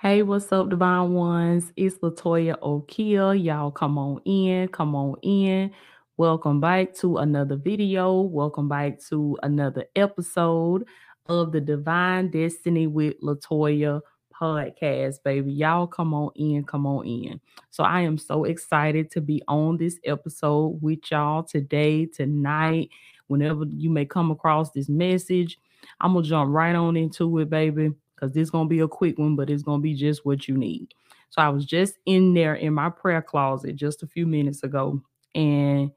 Hey, what's up, Divine Ones? It's Latoya Okeia. Y'all come on in, come on in. Welcome back to another video. Welcome back to another episode of the Divine Destiny with Latoya podcast, baby. Y'all come on in, come on in. So I am so excited to be on this episode with y'all today, tonight, whenever you may come across this message. I'm gonna jump right on into it, baby because this is going to be a quick one, but it's going to be just what you need. So I was just in there in my prayer closet just a few minutes ago. And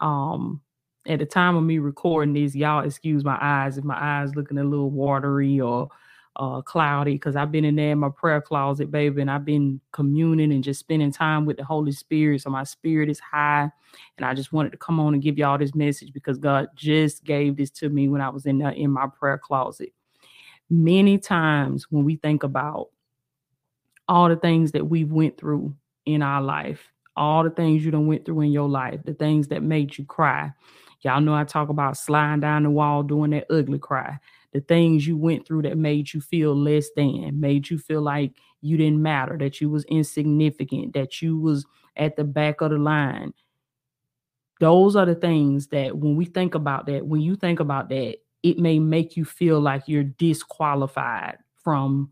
um at the time of me recording this, y'all excuse my eyes if my eyes looking a little watery or uh cloudy because I've been in there in my prayer closet, baby, and I've been communing and just spending time with the Holy Spirit. So my spirit is high. And I just wanted to come on and give y'all this message because God just gave this to me when I was in there in my prayer closet many times when we think about all the things that we've went through in our life, all the things you done went through in your life, the things that made you cry. Y'all know I talk about sliding down the wall doing that ugly cry. The things you went through that made you feel less than, made you feel like you didn't matter, that you was insignificant, that you was at the back of the line. Those are the things that when we think about that, when you think about that, it may make you feel like you're disqualified from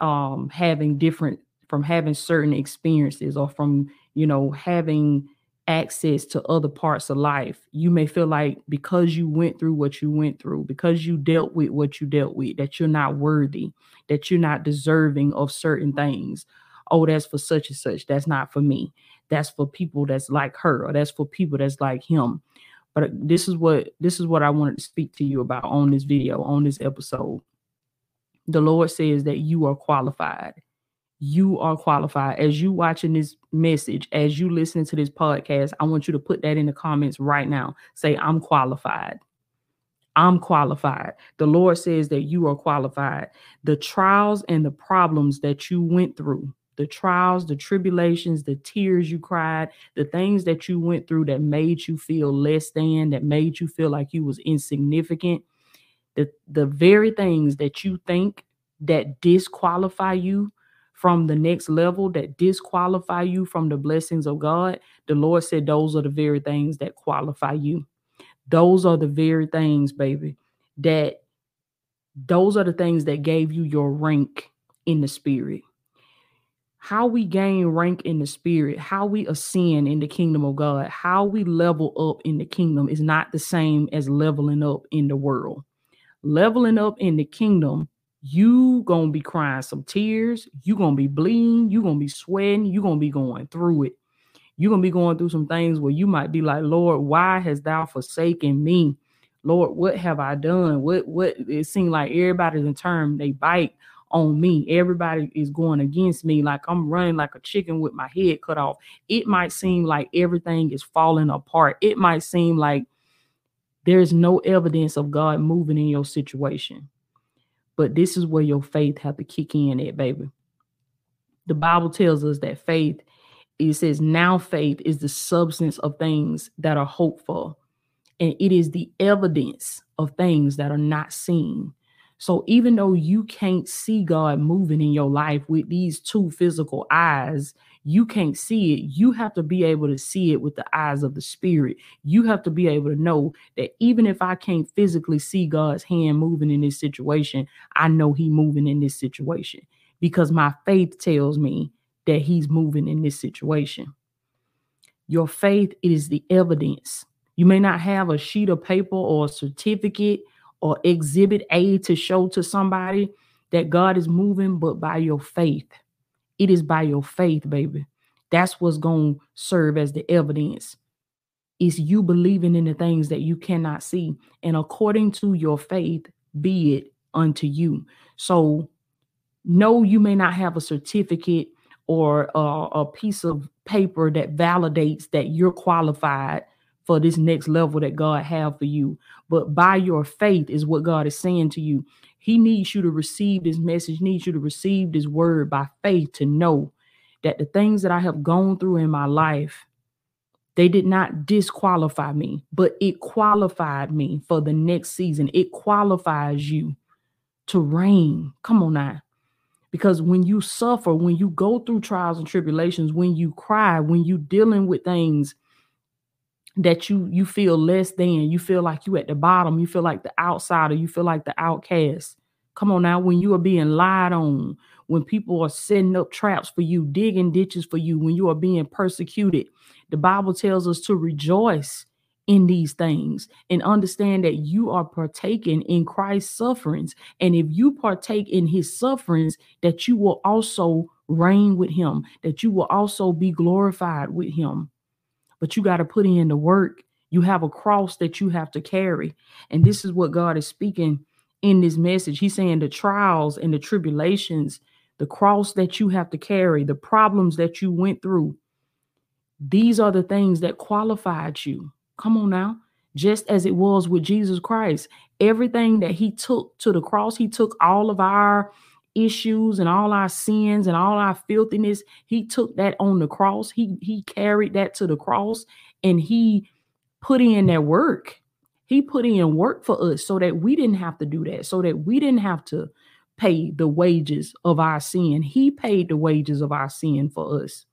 um, having different from having certain experiences or from you know having access to other parts of life. You may feel like because you went through what you went through because you dealt with what you dealt with that you're not worthy that you're not deserving of certain things. Oh that's for such and such. That's not for me. That's for people that's like her or that's for people that's like him but uh, this is what this is what I wanted to speak to you about on this video, on this episode. The Lord says that you are qualified. You are qualified. As you watching this message, as you listening to this podcast, I want you to put that in the comments right now. Say, I'm qualified. I'm qualified. The Lord says that you are qualified. The trials and the problems that you went through, the trials, the tribulations, the tears you cried, the things that you went through that made you feel less than, that made you feel like you was insignificant, the the very things that you think that disqualify you from the next level, that disqualify you from the blessings of God, the Lord said those are the very things that qualify you. Those are the very things, baby, that those are the things that gave you your rank in the spirit how we gain rank in the spirit, how we ascend in the kingdom of God, how we level up in the kingdom is not the same as leveling up in the world. Leveling up in the kingdom, you gonna be crying some tears, you gonna be bleeding, you gonna be sweating, you gonna be going through it. You're gonna be going through some things where you might be like, Lord, why has thou forsaken me? Lord, what have I done? What what it seems like everybody's in turn they bite on me. Everybody is going against me like I'm running like a chicken with my head cut off. It might seem like everything is falling apart. It might seem like there's no evidence of God moving in your situation. But this is where your faith have to kick in at, baby. The Bible tells us that faith, it says, now faith is the substance of things that are hopeful, and it is the evidence of things that are not seen. So even though you can't see God moving in your life with these two physical eyes, you can't see it. You have to be able to see it with the eyes of the spirit. You have to be able to know that even if I can't physically see God's hand moving in this situation, I know He moving in this situation because my faith tells me that He's moving in this situation. Your faith is the evidence. You may not have a sheet of paper or a certificate or exhibit A to show to somebody that God is moving, but by your faith. It is by your faith, baby. That's what's going to serve as the evidence. It's you believing in the things that you cannot see. And according to your faith, be it unto you. So, no, you may not have a certificate or a, a piece of paper that validates that you're qualified for this next level that God have for you. But by your faith is what God is saying to you. He needs you to receive this message, needs you to receive this word by faith to know that the things that I have gone through in my life, they did not disqualify me, but it qualified me for the next season. It qualifies you to reign. Come on now. Because when you suffer, when you go through trials and tribulations, when you cry, when you dealing with things that you you feel less than, you feel like you at the bottom, you feel like the outsider, you feel like the outcast. Come on now, when you are being lied on, when people are setting up traps for you, digging ditches for you, when you are being persecuted, the Bible tells us to rejoice in these things and understand that you are partaking in Christ's sufferings. And if you partake in his sufferings, that you will also reign with him, that you will also be glorified with him. But you got to put in the work. You have a cross that you have to carry. And this is what God is speaking in this message. He's saying the trials and the tribulations, the cross that you have to carry, the problems that you went through, these are the things that qualified you. Come on now. Just as it was with Jesus Christ, everything that he took to the cross, he took all of our issues and all our sins and all our filthiness. He took that on the cross. He he carried that to the cross and he put in that work. He put in work for us so that we didn't have to do that, so that we didn't have to pay the wages of our sin. He paid the wages of our sin for us.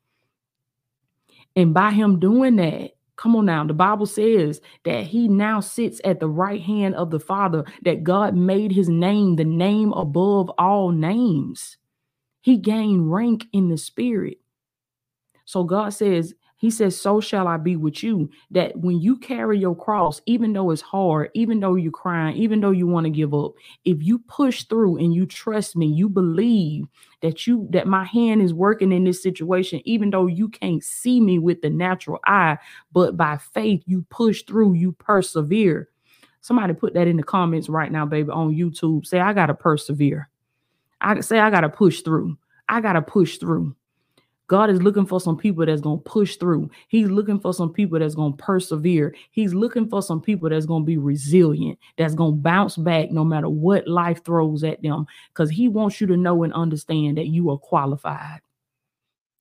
And by him doing that, Come on now. The Bible says that he now sits at the right hand of the Father, that God made his name the name above all names. He gained rank in the spirit. So God says, he says, So shall I be with you. That when you carry your cross, even though it's hard, even though you're crying, even though you want to give up, if you push through and you trust me, you believe that you that my hand is working in this situation, even though you can't see me with the natural eye, but by faith, you push through, you persevere. Somebody put that in the comments right now, baby, on YouTube. Say, I gotta persevere. I say I gotta push through. I gotta push through. God is looking for some people that's going to push through. He's looking for some people that's going to persevere. He's looking for some people that's going to be resilient, that's going to bounce back no matter what life throws at them. Because He wants you to know and understand that you are qualified.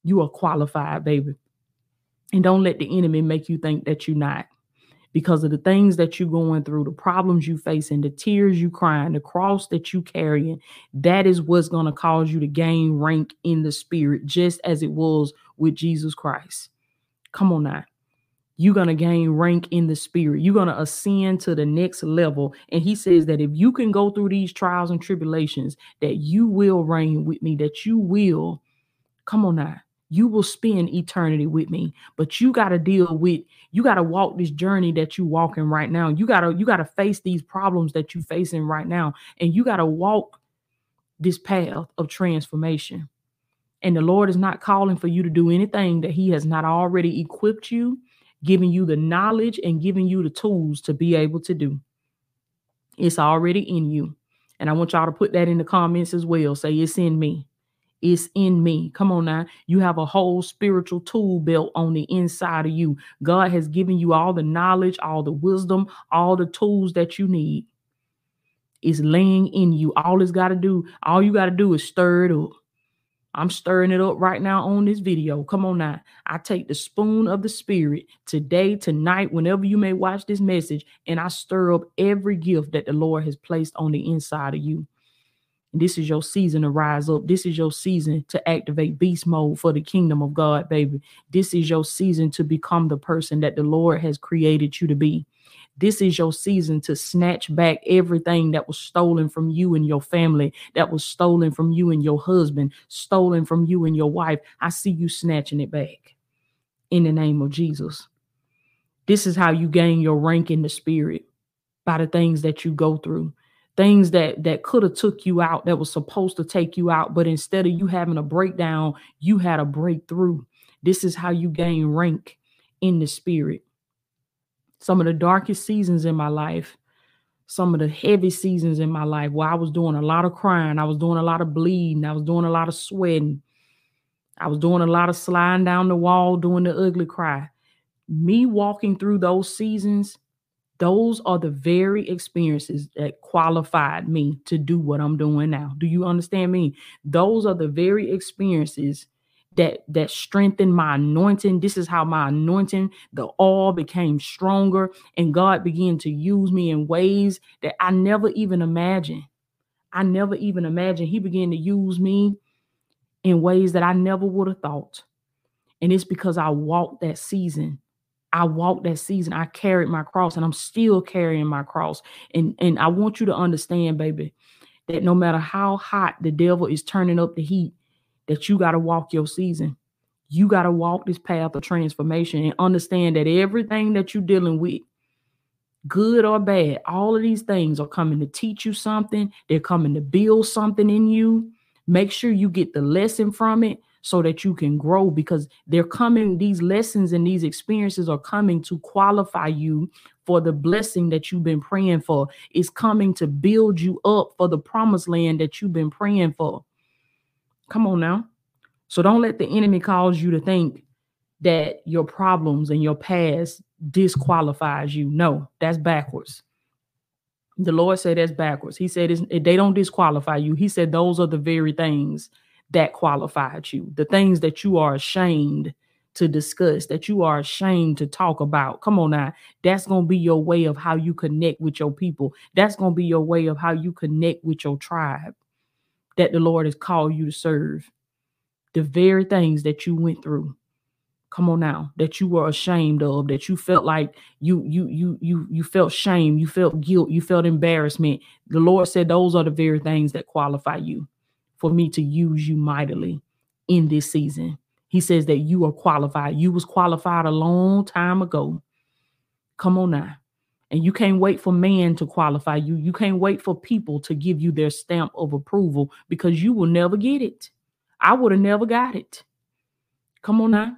You are qualified, baby. And don't let the enemy make you think that you're not because of the things that you're going through, the problems you facing, the tears you crying, the cross that you carrying. That is what's going to cause you to gain rank in the spirit, just as it was with Jesus Christ. Come on now. You're going to gain rank in the spirit. You're going to ascend to the next level. And he says that if you can go through these trials and tribulations, that you will reign with me, that you will, come on now, you will spend eternity with me but you got to deal with you got to walk this journey that you walking right now. You got to you got to face these problems that you facing right now and you got to walk this path of transformation. And the lord is not calling for you to do anything that he has not already equipped you giving you the knowledge and giving you the tools to be able to do. It's already in you and i want y'all to put that in the comments as well. Say it's in me is in me. Come on now. You have a whole spiritual tool belt on the inside of you. God has given you all the knowledge, all the wisdom, all the tools that you need. Is laying in you. All it's got to do, all you got to do is stir it up. I'm stirring it up right now on this video. Come on now. I take the spoon of the spirit today, tonight, whenever you may watch this message, and I stir up every gift that the Lord has placed on the inside of you. This is your season to rise up. This is your season to activate beast mode for the kingdom of God, baby. This is your season to become the person that the Lord has created you to be. This is your season to snatch back everything that was stolen from you and your family, that was stolen from you and your husband, stolen from you and your wife. I see you snatching it back in the name of Jesus. This is how you gain your rank in the spirit by the things that you go through things that that could have took you out that was supposed to take you out but instead of you having a breakdown you had a breakthrough. This is how you gain rank in the spirit. Some of the darkest seasons in my life some of the heavy seasons in my life where i was doing a lot of crying i was doing a lot of bleeding i was doing a lot of sweating i was doing a lot of sliding down the wall doing the ugly cry. Me walking through those seasons those are the very experiences that qualified me to do what I'm doing now. Do you understand me? Those are the very experiences that that strengthened my anointing. This is how my anointing, the all became stronger, and God began to use me in ways that I never even imagined. I never even imagined. He began to use me in ways that I never would have thought. And it's because I walked that season. I walked that season. I carried my cross and I'm still carrying my cross. And, and I want you to understand, baby, that no matter how hot the devil is turning up the heat, that you got to walk your season. You got to walk this path of transformation and understand that everything that you're dealing with, good or bad, all of these things are coming to teach you something. They're coming to build something in you. Make sure you get the lesson from it so that you can grow because they're coming, these lessons and these experiences are coming to qualify you for the blessing that you've been praying for. It's coming to build you up for the promised land that you've been praying for. Come on now. So don't let the enemy cause you to think that your problems and your past disqualifies you. No, that's backwards. The Lord said that's backwards. He said they don't disqualify you. He said those are the very things that qualified you, the things that you are ashamed to discuss, that you are ashamed to talk about. Come on now. That's going to be your way of how you connect with your people. That's going to be your way of how you connect with your tribe that the Lord has called you to serve. The very things that you went through. Come on now, that you were ashamed of, that you felt like you you you you you felt shame, you felt guilt, you felt embarrassment. The Lord said those are the very things that qualify you for me to use you mightily in this season. He says that you are qualified. You was qualified a long time ago. Come on now. And you can't wait for man to qualify you. You can't wait for people to give you their stamp of approval because you will never get it. I would have never got it. Come on now.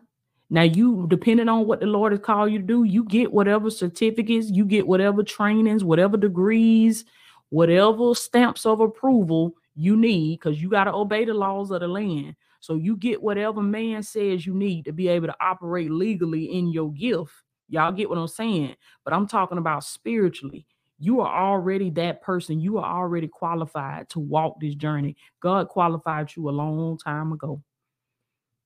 Now, you, depending on what the Lord has called you to do, you get whatever certificates, you get whatever trainings, whatever degrees, whatever stamps of approval you need because you got to obey the laws of the land. So you get whatever man says you need to be able to operate legally in your gift. Y'all get what I'm saying? But I'm talking about spiritually. You are already that person. You are already qualified to walk this journey. God qualified you a long time ago.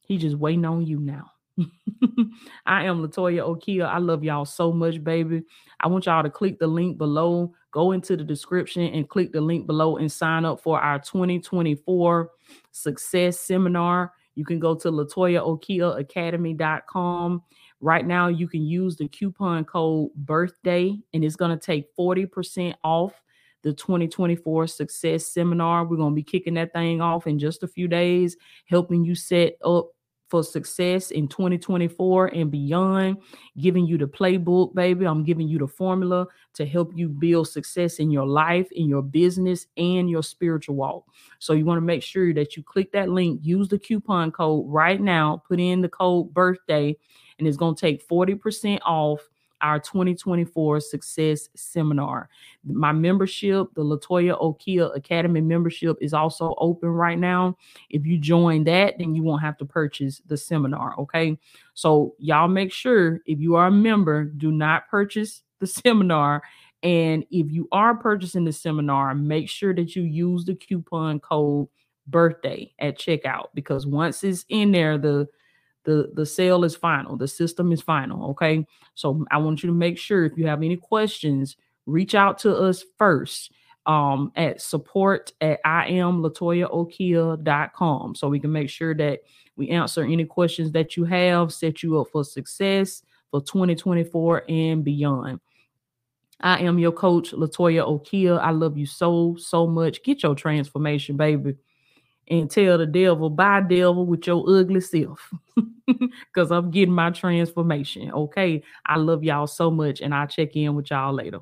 He just waiting on you now. I am Latoya Okeia. I love y'all so much, baby. I want y'all to click the link below, go into the description and click the link below and sign up for our 2024 success seminar. You can go to latoyaokeiaacademy.com. Right now, you can use the coupon code birthday, and it's going to take 40% off the 2024 success seminar. We're going to be kicking that thing off in just a few days, helping you set up for success in 2024 and beyond, giving you the playbook, baby. I'm giving you the formula to help you build success in your life, in your business, and your spiritual walk. So you want to make sure that you click that link, use the coupon code right now, put in the code birthday, and it's going to take 40% off our 2024 Success Seminar. My membership, the Latoya Okeia Academy membership, is also open right now. If you join that, then you won't have to purchase the seminar. Okay. So, y'all make sure if you are a member, do not purchase the seminar. And if you are purchasing the seminar, make sure that you use the coupon code birthday at checkout because once it's in there, the the the sale is final the system is final okay so i want you to make sure if you have any questions reach out to us first um, at support at i am latoyaokeia.com so we can make sure that we answer any questions that you have set you up for success for 2024 and beyond I am your coach, Latoya Okeia. I love you so, so much. Get your transformation, baby and tell the devil, bye, devil, with your ugly self. Because I'm getting my transformation. Okay. I love y'all so much, and I'll check in with y'all later.